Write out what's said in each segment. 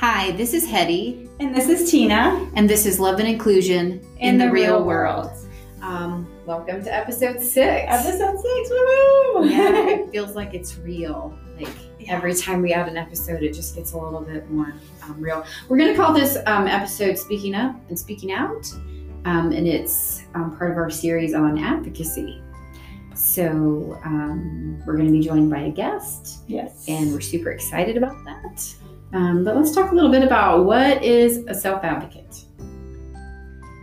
Hi, this is Hetty, And this is Tina and this is Love and Inclusion in, the, real world. Um, welcome to episode six. Episode six, woo! yeah, it feels like it's real. Like every time we add an episode, it just gets a little bit more um, real. We're going to call this um, episode Speaking Up and Speaking Out, um, and it's um, part of our series on advocacy. So, um, we're going to be joined by a guest, yes. and we're super excited about that. Um, but let's talk a little bit about what is a self advocate.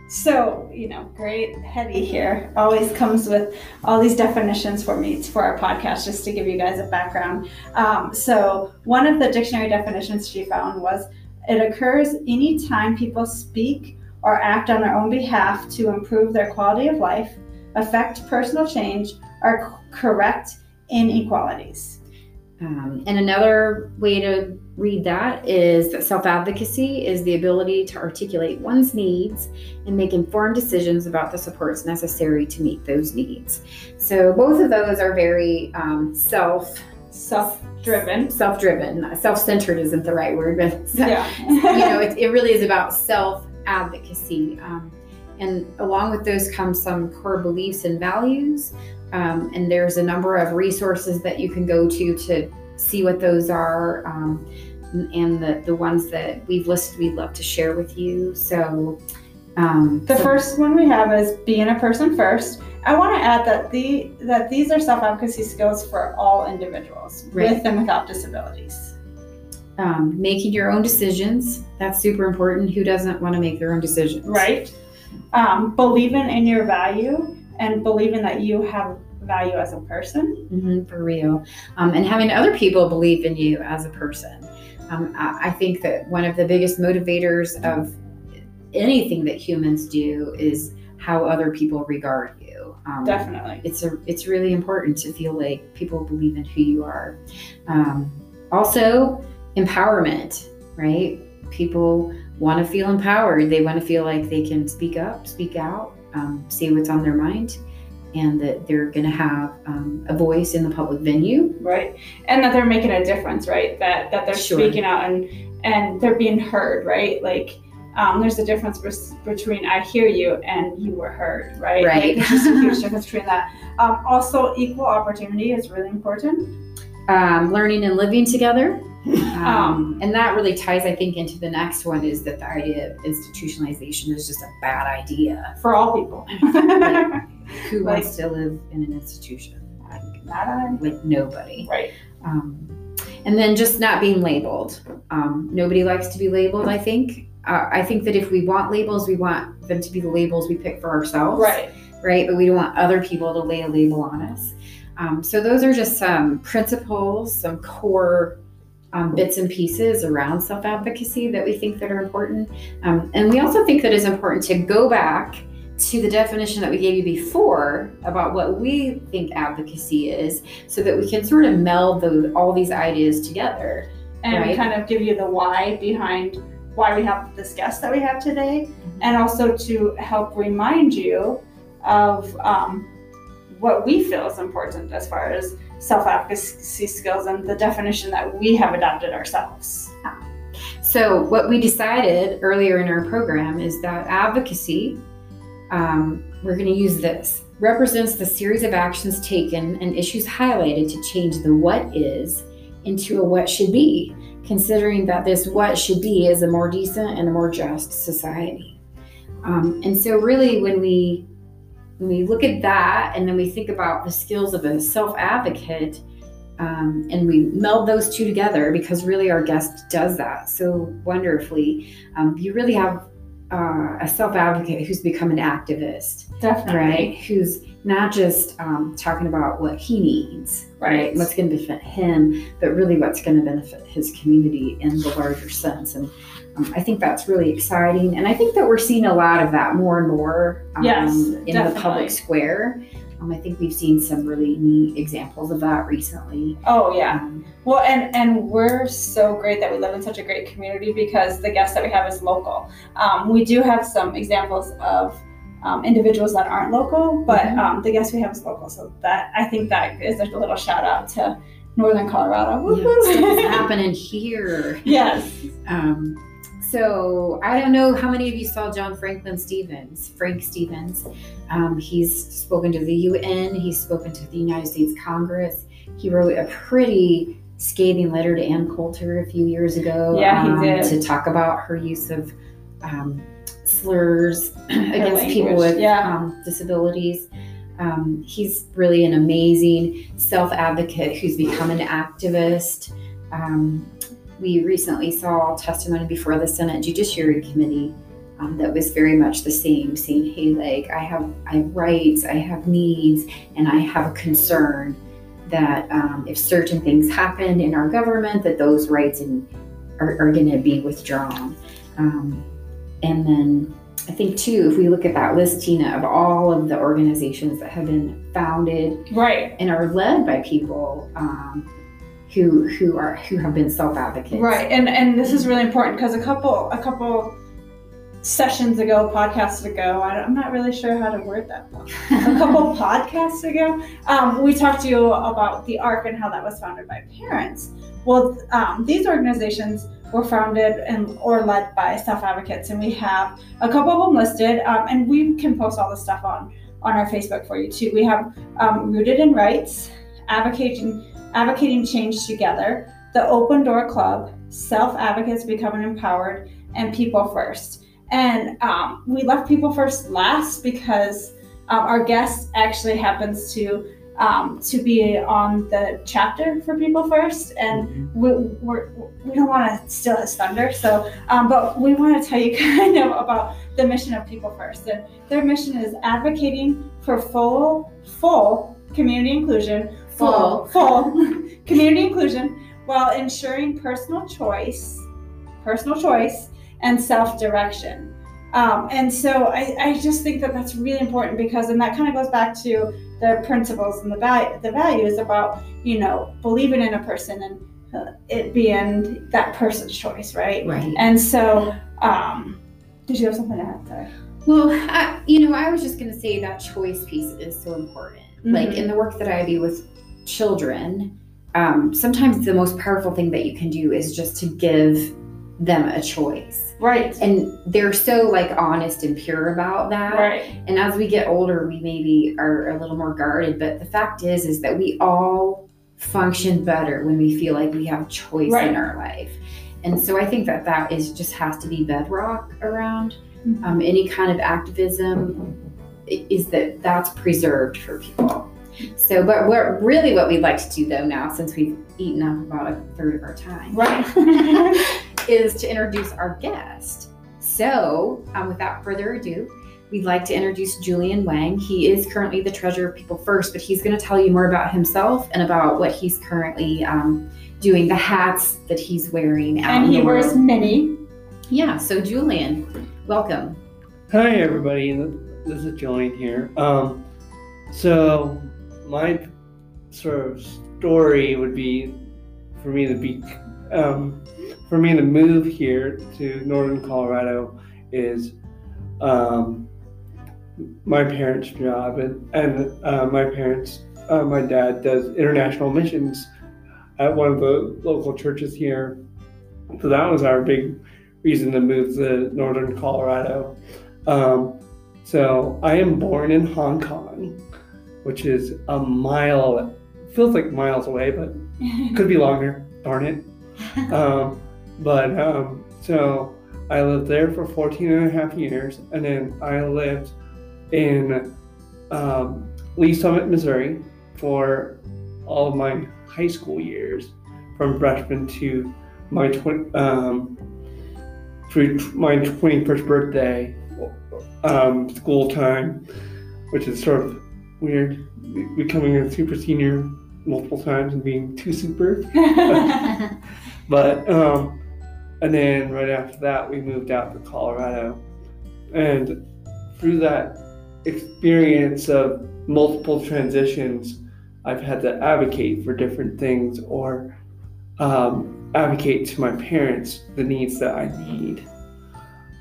so, you know, great Hetty here always comes with all these definitions for me for our podcast, just to give you guys a background. Um, so, one of the dictionary definitions she found was it occurs anytime people speak or act on their own behalf to improve their quality of life, affect personal change, or correct inequalities. Um, and another way to read that is that self advocacy is the ability to articulate one's needs and make informed decisions about the supports necessary to meet those needs. So both of those are very um, self Self driven. self driven. Self centered isn't the right word, but Yeah. you know, it, it really is about self advocacy. Um, and along with those come some core beliefs and values. Um, and there's a number of resources that you can go to to see what those are. Um, and the, the ones that we've listed, we'd love to share with you. So, um, The so- first one we have is being a person first. I want to add that the that these are self advocacy skills for all individuals Right. with and without disabilities. um, making your own decisions. That's super important. Who doesn't want to make their own decisions? Right. Um, believing in your value and believing that you have value as a person. hmm for real. Um, and having other people believe in you as a person. Um, I, I think that one of the biggest motivators of anything that humans do is how other people regard you. Um, Definitely. It's a, it's really important to feel like people believe in who you are. Um, also, empowerment, right? People want to feel empowered. They want to feel like they can speak up, speak out, um, say what's on their mind, and that they're going to have um, a voice in the public venue. Right. And that they're making a difference, right? That that they're Sure. speaking out and and they're being heard, right? Like um, there's a difference between I hear you and you were heard, right? Right. Like, there's just a huge difference between that. Um, also, equal opportunity is really important. Um, learning and living together. Um, Um, and that really ties, I think, into the next one is that the idea of institutionalization is just a bad idea. for all people. Who Like- wants to live in an institution? Not I. Like nobody. Right. Um, and then just not being labeled. Um, nobody likes to be labeled, I think. Uh, I think that if we want labels, we want them to be the labels we pick for ourselves. Right. Right. But we don't want other people to lay a label on us. Um, so those are just some principles, some core um, bits and pieces around self advocacy that we think that are important. Um, and we also think that it's important to go back to the definition that we gave you before about what we think advocacy is so that we can sort of meld those, all these ideas together. And Right. kind of give you the why behind why we have this guest that we have today, Mm-hmm. and also to help remind you of um, what we feel is important as far as self advocacy skills and the definition that we have adopted ourselves. So, what we decided earlier in our program is that advocacy, um, we're going to use this, represents the series of actions taken and issues highlighted to change the what is into a what should be, considering that this what should be is a more decent and a more just society. Um, and so, really, when we when we look at that and then we think about the skills of a self advocate, um, and we meld those two together because really our guest does that so wonderfully. Um, you really have uh, a self advocate who's become an activist, Definitely. right? Who's not just um, talking about what he needs, Right. What's going to benefit him, but really what's going to benefit his community in the larger sense. And um, I think that's really exciting. And I think that we're seeing a lot of that more and more um, Yes, in the public square. Um, I think we've seen some really neat examples of that recently. Oh yeah. Um, Well, and and we're so great that we live in such a great community because the guests that we have is local. Um, we do have some examples of um, individuals that aren't local, but Mhm. um, the guests we have is local. So that I think that is a little shout out to Northern Colorado. yeah, stuff is happening here. yes. Um, so I don't know how many of you saw John Franklin Stevens, Frank Stevens. Um, he's spoken to the UN, he's spoken to the United States Congress. He wrote a pretty scathing letter to Ann Coulter a few years ago. Yeah, he um, did. To talk about her use of um, slurs against people with yeah. um, disabilities. Um, he's really an amazing self advocate who's become an activist. Um, we recently saw testimony before the Senate Judiciary Committee um, that was very much the same, saying, "Hey, like I have, I have rights, I have needs, and I have a concern that um, if certain things happen in our government, that those rights and are, are going to be withdrawn." Um, and then I think too, if we look at that list, Tina, of all of the organizations that have been founded Right. and are led by people um, who who are who have been self advocates. Right, and and this is really important because a couple a couple sessions ago, podcasts ago, I, I'm not really sure how to word that. a couple podcasts ago, um, we talked to you about the ARC and how that was founded by parents. Well, um, these organizations were founded and or led by self advocates, and we have a couple of them listed, um, and we can post all this stuff on on our Facebook for you too. We have um, Rooted in Rights, advocating advocating change together, the Open Door Club, Self Advocates Becoming Empowered, and People First. And um, we left People First last because um, our guest actually happens to um, to be on the chapter for People First, and we we're, we don't want to steal his thunder. So, um, but we want to tell you kind of about the mission of People First. And their mission is advocating for full full community inclusion, Full. full community inclusion, while ensuring personal choice, personal choice, and self direction. Um, and so I, I just think that that's really important because, and that kind of goes back to the principles and the value, the values about you know believing in a person and uh, it being that person's choice, right? Right. And so, um, did you have something to add there? Well, I, you know, I was just going to say that choice piece is so important. Like Mhm. in the work that I do with children, um, sometimes the most powerful thing that you can do is just to give them a choice. Right. And they're so like honest and pure about that. Right. And as we get older, we maybe are a little more guarded. But the fact is, is that we all function better when we feel like we have choice Right. in our life. And so I think that that is just has to be bedrock around Mhm. um, any kind of activism is that that's preserved for people. So, but what really what we'd like to do though now, since we've eaten up about a third of our time, Right. is to introduce our guest. So, um, without further ado, we'd like to introduce Julian Wang. He is currently the treasurer of People First, but he's going to tell you more about himself and about what he's currently um, doing, the hats that he's wearing out and in he the wears world. many. Yeah. So, Julian, welcome. Hi, everybody. This is Julian here. Um, so, my sort of story would be for me to be, um, for me to move here to northern Colorado is um, my parents' job, and, and uh, my parents, uh, my dad does international missions at one of the local churches here. So that was our big reason to move to northern Colorado. Um, so I am born in Hong Kong, which is a mile, feels like miles away, but could be longer. Darn it. Um, but um, so I lived there for 14 and a half years, and then I lived in um, Lee's Summit, Missouri for all of my high school years, from freshman to my tw- um, through my 21st birthday, um, school time, which is sort of weird, be- becoming a super senior multiple times and being too super. But um, and then right after that, we moved out to Colorado, and through that experience of multiple transitions, I've had to advocate for different things or um, advocate to my parents the needs that I need.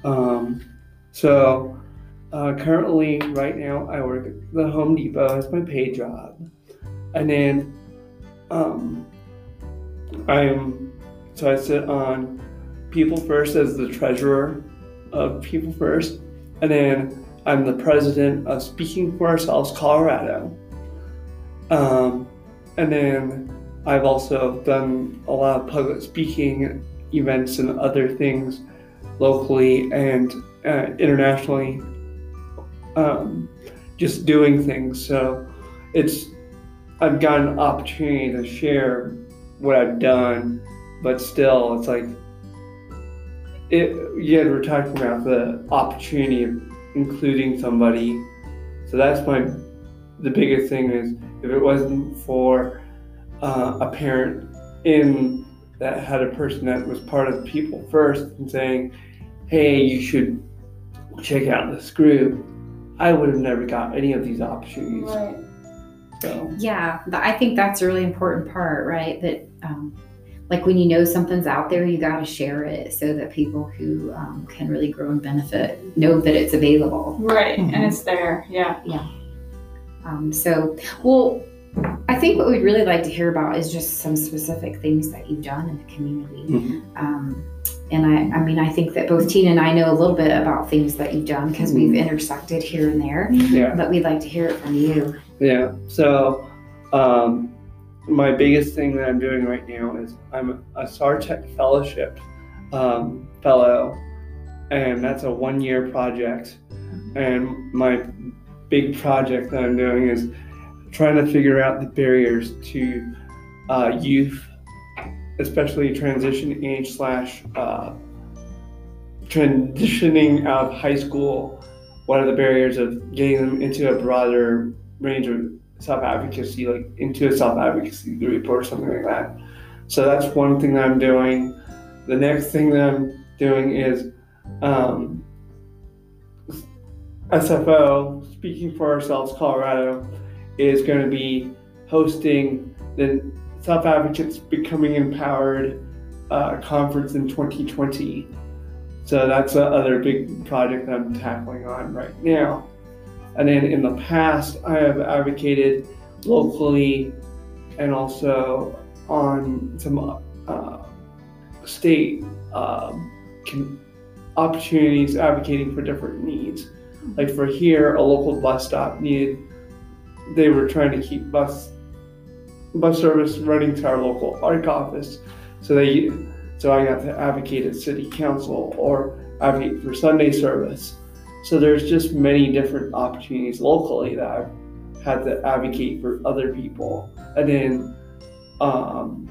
Um, so uh, currently, right now, I work at the Home Depot as my paid job, and then um, I'm so I sit on People First as the treasurer of People First, and then I'm the president of Speaking for Ourselves Colorado. Um, and then I've also done a lot of public speaking events and other things locally and uh, internationally, um, just doing things. So it's I've gotten an opportunity to share what I've done, but still, it's like it. Yeah, we're talking about the opportunity of including somebody. So that's my the biggest thing is if it wasn't for uh, a parent in that had a person that was part of people first and saying, "Hey, you should check out this group," I would have never got any of these opportunities. Right. So Yeah, I think that's a really important part, right? That, um, like when you know something's out there, you got to share it so that people who um, can really grow and benefit know that it's available. Right. Mhm. And it's there. Yeah. Yeah. Um, so, well, I think what we'd really like to hear about is just some specific things that you've done in the community. Mhm. Um, and I, I mean, I think that both Tina and I know a little bit about things that you've done because we've intersected here and there, yeah. but we'd like to hear it from you. Yeah. So, um, my biggest thing that I'm doing right now is I'm a SARTAC Fellowship um, fellow, and that's a one year project. And my big project that I'm doing is trying to figure out the barriers to uh, youth, especially transition age slash uh, transitioning out of high school. What are the barriers of getting them into a broader range of self advocacy, like into a self advocacy group or something like that. So that's one thing that I'm doing. The next thing that I'm doing is um, SFO, Speaking for Ourselves Colorado, is going to be hosting the Self Advocates Becoming Empowered uh, conference in 2020. So that's the other big project I'm tackling on right now. And then in the past, I have advocated locally and also on some uh, state um, con- opportunities advocating for different needs. Like for here, a local bus stop needed, they were trying to keep bus bus service running to our local ARC office. So they, so I got to advocate at city council or advocate for Sunday service. So there's just many different opportunities locally that I've had to advocate for other people. And then um,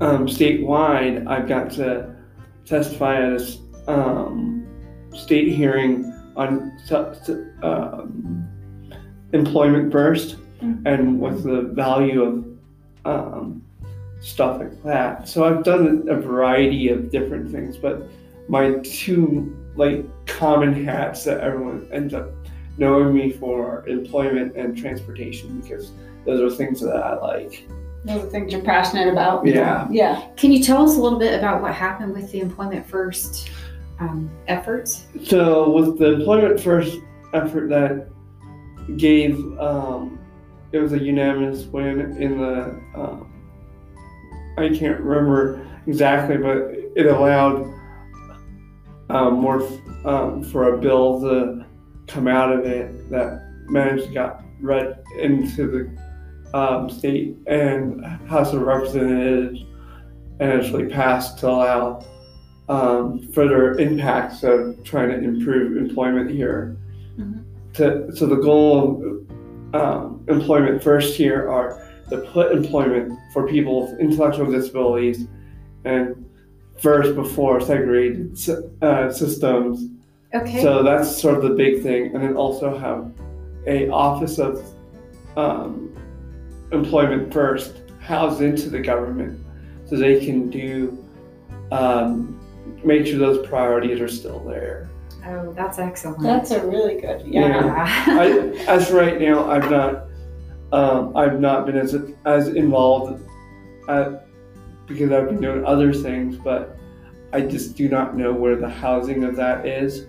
um, statewide, I've got to testify at a um, state hearing on su- su- um, employment first Mhm. and what's the value of um, stuff like that. So I've done a variety of different things, but my two like common hats that everyone ends up knowing me for are employment and transportation because those are things that I like. Those are things you're passionate about. Yeah. Yeah. Can you tell us a little bit about what happened with the Employment First um, efforts? So with the employment first effort that gave, um, it was a unanimous win in the, um, I can't remember exactly, but it allowed um, more f- um, for a bill to come out of it that managed to got read into the um, state and House of Representatives and actually passed to allow um, further impacts of trying to improve employment here. Mhm. To, so the goal of um, employment first here are to put employment for people with intellectual disabilities and first before segregated uh, systems. Okay. So that's sort of the big thing, and then also have a office of um, employment first housed into the government, so they can do um, make sure those priorities are still there. oh, that's excellent. That's a really good. Yeah. Yeah. I, as right now, I've not um, I've not been as as involved at, because I've been doing other things, but I just do not know where the housing of that is.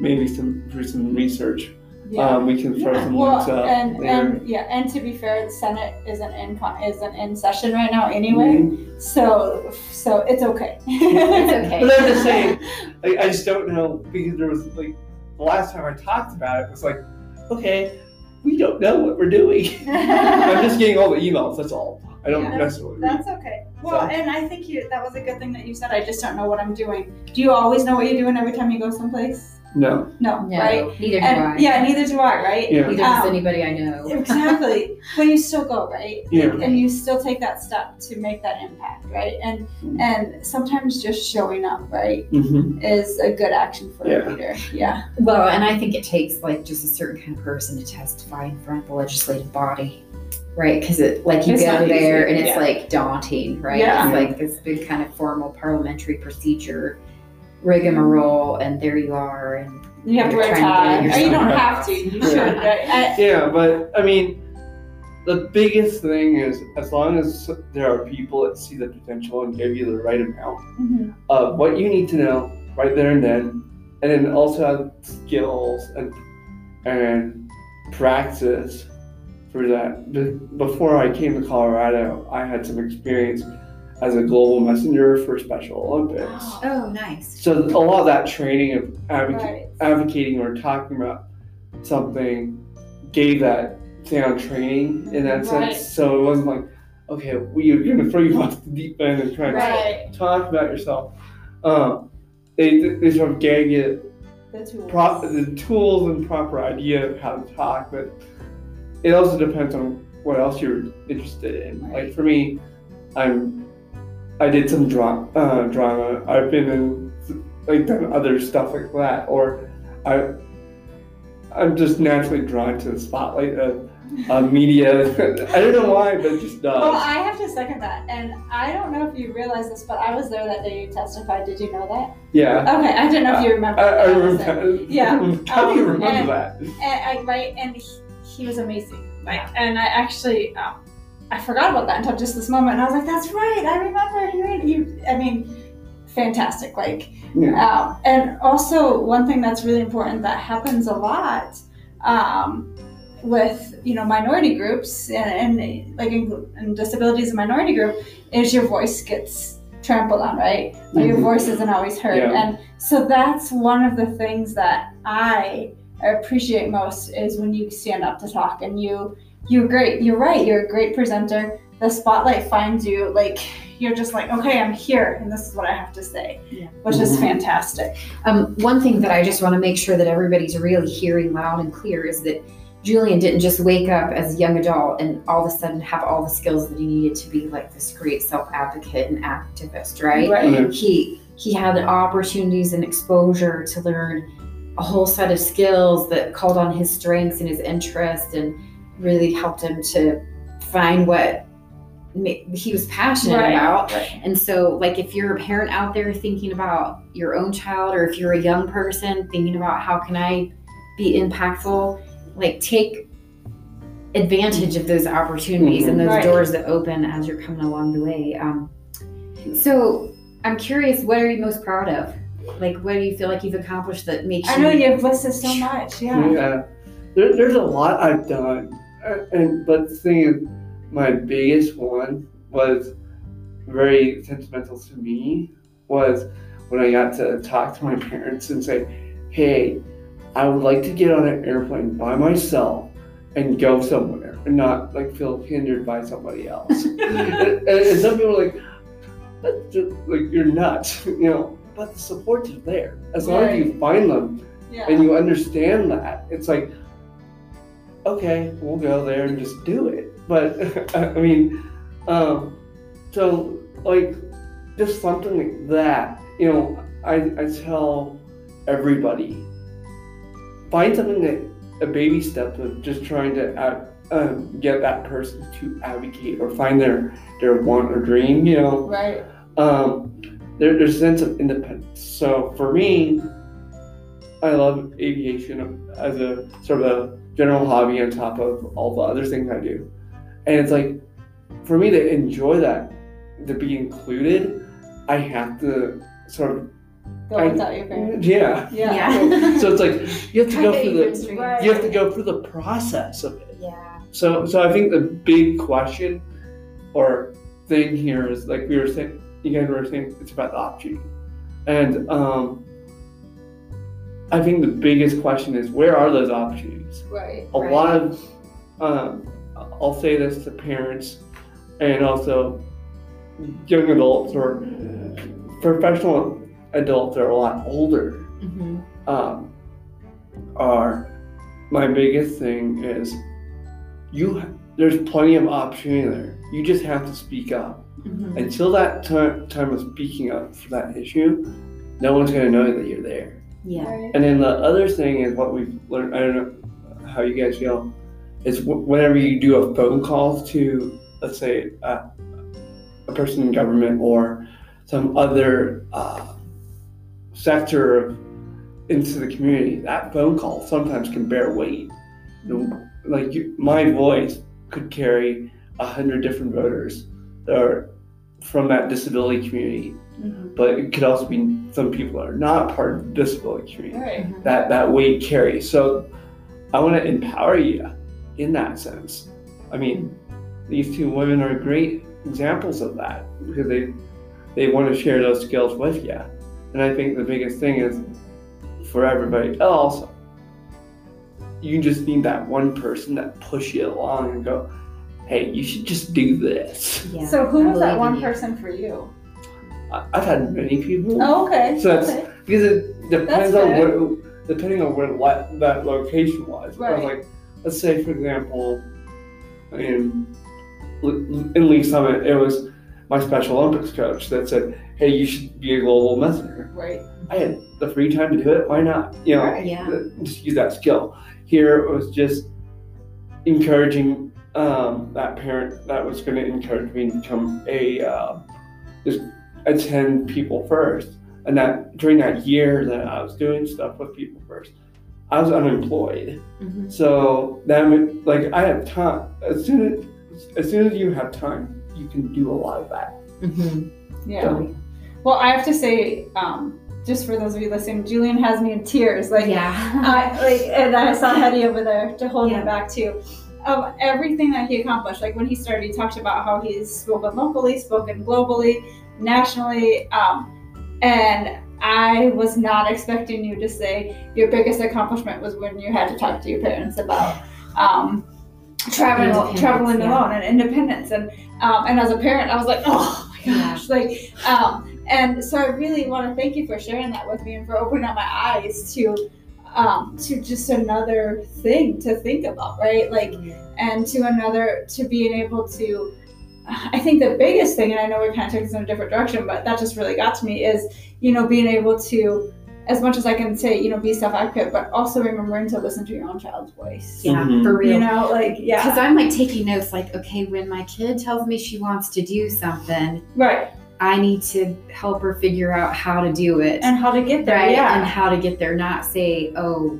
Maybe some for some research Yeah. Um, we can throw Yeah, some well, links up and there. and yeah, and to be fair, the Senate isn't in con- isn't in session right now anyway, Mhm. so so it's okay. It's okay. But I'm just saying, like, I just don't know because there was like the last time I talked about it was like, okay, we don't know what we're doing. I'm just getting all the emails. That's all. I don't Yeah, necessarily. That's okay. Well, So- and I think you that was a good thing that you said. I just don't know what I'm doing. Do you always know what you're doing every time you go someplace? No. No, No, right? neither do And I. yeah, neither do I, right? Yeah. Neither does Um, anybody I know. exactly. But you still go, right? Yeah. And you still take that step to make that impact, right? And and sometimes just showing up, right, hmm is a good action for Yeah. a leader. Yeah. Well, and I think it takes like just a certain kind of person to testify in front of the legislative body, right? Because it like you It's go there easy, and it's yeah. like daunting, right? Yeah. It's like this big kind of formal parliamentary procedure rigmarole, and there you are, and You have to You're wear a to tie. Or you don't yourself- have to. You Yeah. should, right? Yeah, but I mean, the biggest thing is as long as there are people that see the potential and give you the right amount Mhm. of what you need to know right there and then, and then also have skills and and practice for that. Before I came to Colorado, I had some experience as a global messenger for Special Olympics. oh, nice. So a lot of that training of advoca- Right. advocating or talking about something gave that sound training in that Right. sense. So it wasn't like, okay, we are going to throw you off the deep end and try Right. to talk about yourself. Um, they, they sort of gave you The tools. prop, the tools and proper idea of how to talk, but it also depends on what else you're interested in. Right. Like for me, I'm I did some dra- uh, drama. I've been in like done other stuff like that, or I I'm just naturally drawn to the spotlight of uh, media. I don't know why, but just does. Well, I have to second that. And I don't know if you realize this, but I was there that day you testified. Did you know that? yeah. Okay, I didn't know if you remember. I, I remember. Yeah. How do you Um, remember and- that? And I, right, and he, he was amazing. Like, and I actually, um, I forgot about that until just this moment, and I was like, "That's right, I remember you." You, I mean, fantastic. Like, Yeah. um, and also one thing that's really important that happens a lot um, with you know minority groups and, and like in, in disabilities and minority group is your voice gets trampled on, right? Or your Mhm. voice isn't always heard, Yeah. and so that's one of the things that I appreciate most is when you stand up to talk and you you're great. You're right. You're a great presenter. The spotlight finds you like you're just like okay, I'm here, and this is what I have to say, Yeah. which is fantastic. Um, one thing that I just want to make sure that everybody's really hearing loud and clear is that Julian didn't just wake up as a young adult and all of a sudden have all the skills that he needed to be like this great self advocate and activist, right? Mhm. He he had the opportunities and exposure to learn a whole set of skills that called on his strengths and his interests and really helped him to find what he was passionate Right. about Right. and so, like, if you're a parent out there thinking about your own child, or if you're a young person thinking about how can I be impactful, like, take advantage of those opportunities and those Right. doors that open as you're coming along the way. Um, so, I'm curious, what are you most proud of? Like, what do you feel like you've accomplished that makes I you? I know you've listed so much. Yeah. Yeah, there, there's a lot I've done, Uh, and but the thing is, my biggest one was very sentimental to me. Was when I got to talk to my parents and say, "Hey, I would like to get on an airplane by myself and go somewhere, and not like feel hindered by somebody else." and, and- and some people are like, "That's just, like you're nuts," you know. But the support is there as long as you find them Yeah. and you understand that it's like okay we'll go there and just do it but i mean um so like just something like that you know i i tell everybody find something that a baby step of just trying to um, get that person to advocate or find their their want or dream you know right. um, there, there's a sense of independence. So for me, I love aviation as a sort of a general hobby on top of all the other things I do. And it's like, for me to enjoy that, to be included, I have to sort of go I- without your parents. Yeah. Yeah. So it's like you have to go through the. Right. you have to go through the process of it. Yeah. So so I think the big question or thing here is like we were saying you guys were saying it's about the opportunity. And um I think the biggest question is where are those opportunities? Right. A Right. lot of um I'll say this to parents and also young adults or professional adults that are a lot older hmm um, are my biggest thing is you there's plenty of opportunity there you just have to speak up hmm until that ti- time of speaking up for that issue no one's going to know that you're there Yeah. Right. and then the other thing is what we've learned i don't know how you guys feel is whenever you do a phone call to let's say uh, a person in government or some other uh, sector of into the community, that phone call sometimes can bear weight. You know, like you, my voice could carry a hundred different voters that are from that disability community, Mhm. but it could also be some people are not part of the disability community. Right. Mm-hmm. That that weight carries. So I want to empower you in that sense. I mean, these two women are great examples of that because they they want to share those skills with you. And I think the biggest thing is for everybody else, you just need that one person that push you along and go, hey, you should just do this. Yeah. So who was that one you. person for you? I, I've had many people. Oh, okay. So that's- okay. Because it depends on fair. where, depending on where lo- that location was. I was Right. like, let's say for example, in in Lee's Summit, it was my Special Olympics coach that said, "Hey, you should be a global messenger." Right. I had the free time to do it. Why not? You know, Right. Yeah. just use that skill. Here it was just encouraging um, that parent that was going to encourage me to become a uh, just attend people first. And that during that year that I was doing stuff with people first, I was unemployed. Mhm. So that meant, like I have time. As soon as as soon as you have time, you can do a lot of that. Mhm. Yeah. So, Well, I have to say, um, just for those of you listening, Julian has me in tears. Like, Yeah. I like, and I saw Hetty over there to hold Yeah. me back too. Of everything that he accomplished, like when he started, he talked about how he's spoken locally, spoken globally, nationally, um, and I was not expecting you to say your biggest accomplishment was when you had to talk to your parents about um, traveling, traveling yeah. alone and independence, and um, and as a parent, I was like, oh my Yeah. gosh, like, um, and so I really want to thank you for sharing that with me and for opening up my eyes to um, to just another thing to think about, right? Like, and to another, to being able to, I think the biggest thing, and I know we're kind of taking this in a different direction, but that just really got to me is, you know, being able to, as much as I can say, you know, be self advocate, but also remembering to listen to your own child's voice. Yeah, Mhm. for real. You know, like, yeah. Because. I'm like taking notes, like, okay, when my kid tells me she wants to do something, Right. I need to help her figure out how to do it. And how to get there. right? Yeah. And how to get there, not say, oh,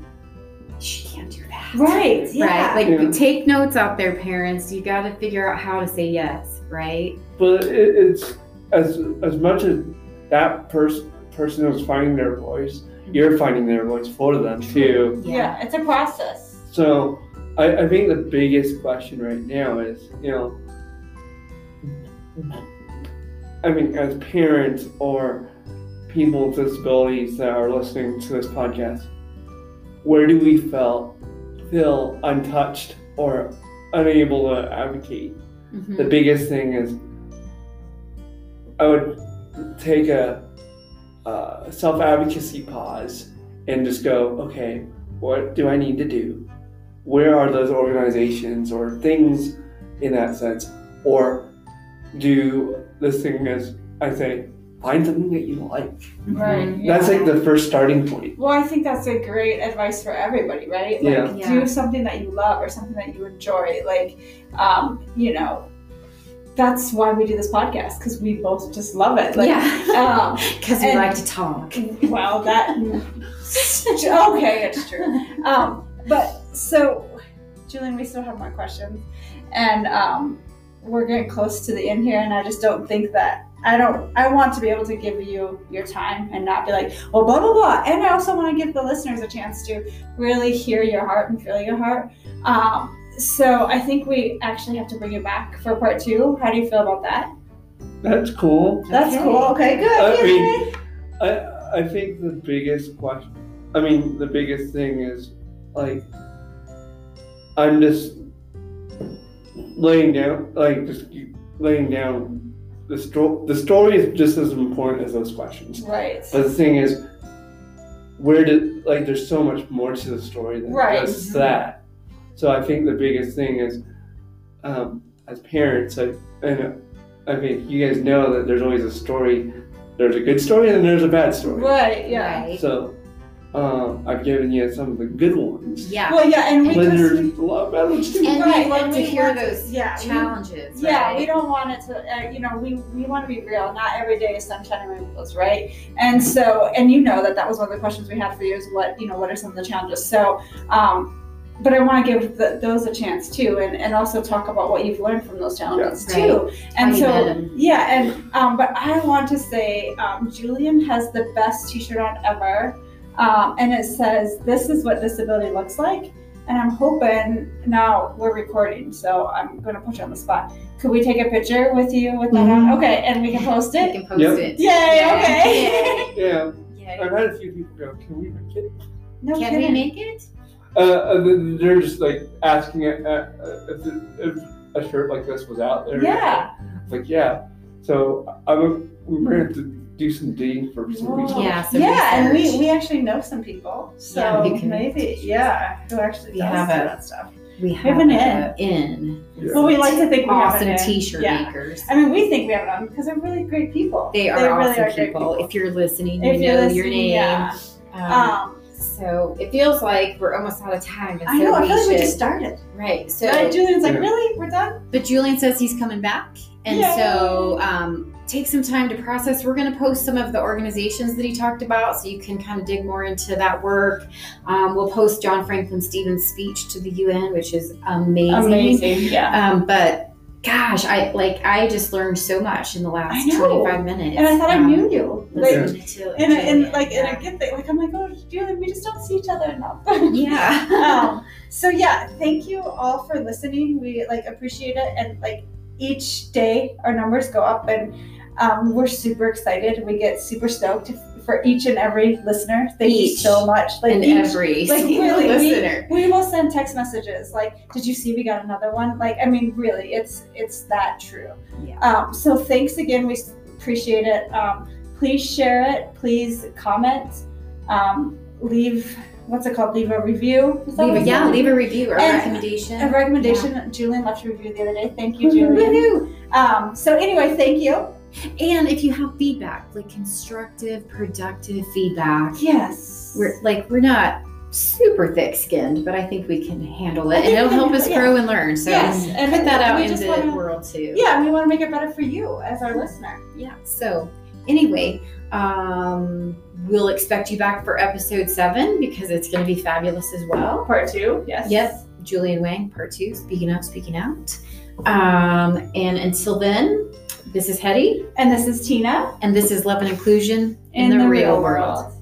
she can't do that. Right. Yeah. Right? Like, Yeah. take notes out there, parents. You got to figure out how to say yes, right? But it, it's as as much as that person person is finding their voice, mm-hmm. you're finding their voice for them too. yeah. It's a process. So I, I think the biggest question right now is, you know, I mean, as parents or people with disabilities that are listening to this podcast, where do we feel feel untouched or unable to advocate? Mhm. the biggest thing is I would take a, uh self advocacy pause and just go, okay, what do I need to do? Where are those organizations or things in that sense? Or do this thing as I say, find something that you like. Right. Mhm. That's like the first starting point. Well, I think that's a great advice for everybody, right? Like, Yeah. Yeah. do something that you love or something that you enjoy. Like, um, you know, that's why we do this podcast because we both just love it. Like, yeah. um, Because we like to talk. well, that okay, it's true. Um, but so, Julian, we still have more questions, and um, we're getting close to the end here, and I just don't think that I don't. I want to be able to give you your time and not be like, well, blah blah blah. And I also want to give the listeners a chance to really hear your heart and feel your heart. Um, so I think we actually have to bring you back for part two. How do you feel about that? That's cool. That's Okay. cool. Okay, good. I Yay. mean- I I think the biggest question. I mean, the biggest thing is like I'm just laying down, like just laying down the story. The story is just as important as those questions. right. But the thing is, where did like there's so much more to the story than Right. just that. So I think the biggest thing is, um, as parents, I, and I think you guys know that there's always a story. There's a good story and there's a bad story. Right. Yeah. Right. So um, I've given you some of the good ones. Yeah. Well, yeah, and we But just. there's a lot of bad ones too. And Right, we love to we hear want to- those yeah, we- challenges. Yeah, we don't want it to, uh, you know, we, we want to be real. Not every day is sunshine and rainbows, right? And so, and you know that that was one of the questions we had for you is what, you know, what are some of the challenges? So, um, but I want to give the, those a chance too, and, and also talk about what you've learned from those challenges Yeah. too. How And you met so, 'em. yeah, and um, but I want to say, um, Julian has the best T-shirt on ever, um, and it says, "This is what disability looks like." And I'm hoping now we're recording, so I'm going to put you on the spot. Could we take a picture with you with that on? Okay, and we can post it. We it. can post Yep. it. Yay! Yeah. Okay. Yeah, Yeah. I've had a few people go, "Can we make it?" no Can we make it? Uh, Uh, they're just like asking it, uh, uh, if, if a shirt like this was out there. Yeah. Like yeah. So I'm we're gonna to do some digging for some Whoa. research. Yeah, some yeah, and we, we actually know some people, so Yeah, who can- maybe yeah, who actually We does have do a- that stuff. We We have have an a in. Yeah. Well, we like to think we have awesome an in. T-shirt Yeah. makers. I mean, we think we have them because they're really great people. They are really awesome are great people. If you're listening, If you you're know listening, your name. yeah. Um, Um, so it feels like we're almost out of time, and I so know. I we feel like we just started. right. So, right? Julian's like, Yeah. really? We're done? but Julian says he's coming back, and Yay. so um, take some time to process. We're going to post some of the organizations that he talked about, so you can kind of dig more into that work. Um, we'll post John Franklin Stevens' speech to the UN, which is amazing. Amazing, yeah. Um, but gosh, I like I just learned so much in the last 25 minutes. And I thought I um, knew you. Like, listening to and, and Julian, like, and yeah. I get that. Like, I'm like, oh, Julian, we just don't see each other enough. yeah. um, so yeah, thank you all for listening. We like appreciate it, and like each day our numbers go up, and um, we're super excited. We get super stoked for each and every listener. Thank you so much. Like and each, every like, really, we- listener. we will send text messages like, "Did you see we got another one?" Like, I mean, really, it's it's that true. Yeah. Um, so thanks again. We appreciate it. Um, please share it. Please comment. Um, leave what's it called? Leave a review. Leave a, yeah, leave a review or And- recommendation. a recommendation. Julian left a review the other day. Thank you, Julian. Um, so anyway, thank you. And if you have feedback, like constructive, productive feedback, Yes. we're like we're not super thick-skinned, but I think we can handle it, and it'll help us yeah. grow and learn. So Yes, and put that out into the wanna- world too. yeah, we want to make it better for you as our listener. yeah. So anyway, um, we'll expect you back for episode seven because it's going to be fabulous as well. Part two. Yes. Yes. Julian Wang, part two, speaking up, speaking out. Um, and until then, this is Hetty, And this is Tina. And this is Love and Inclusion in, the, real world.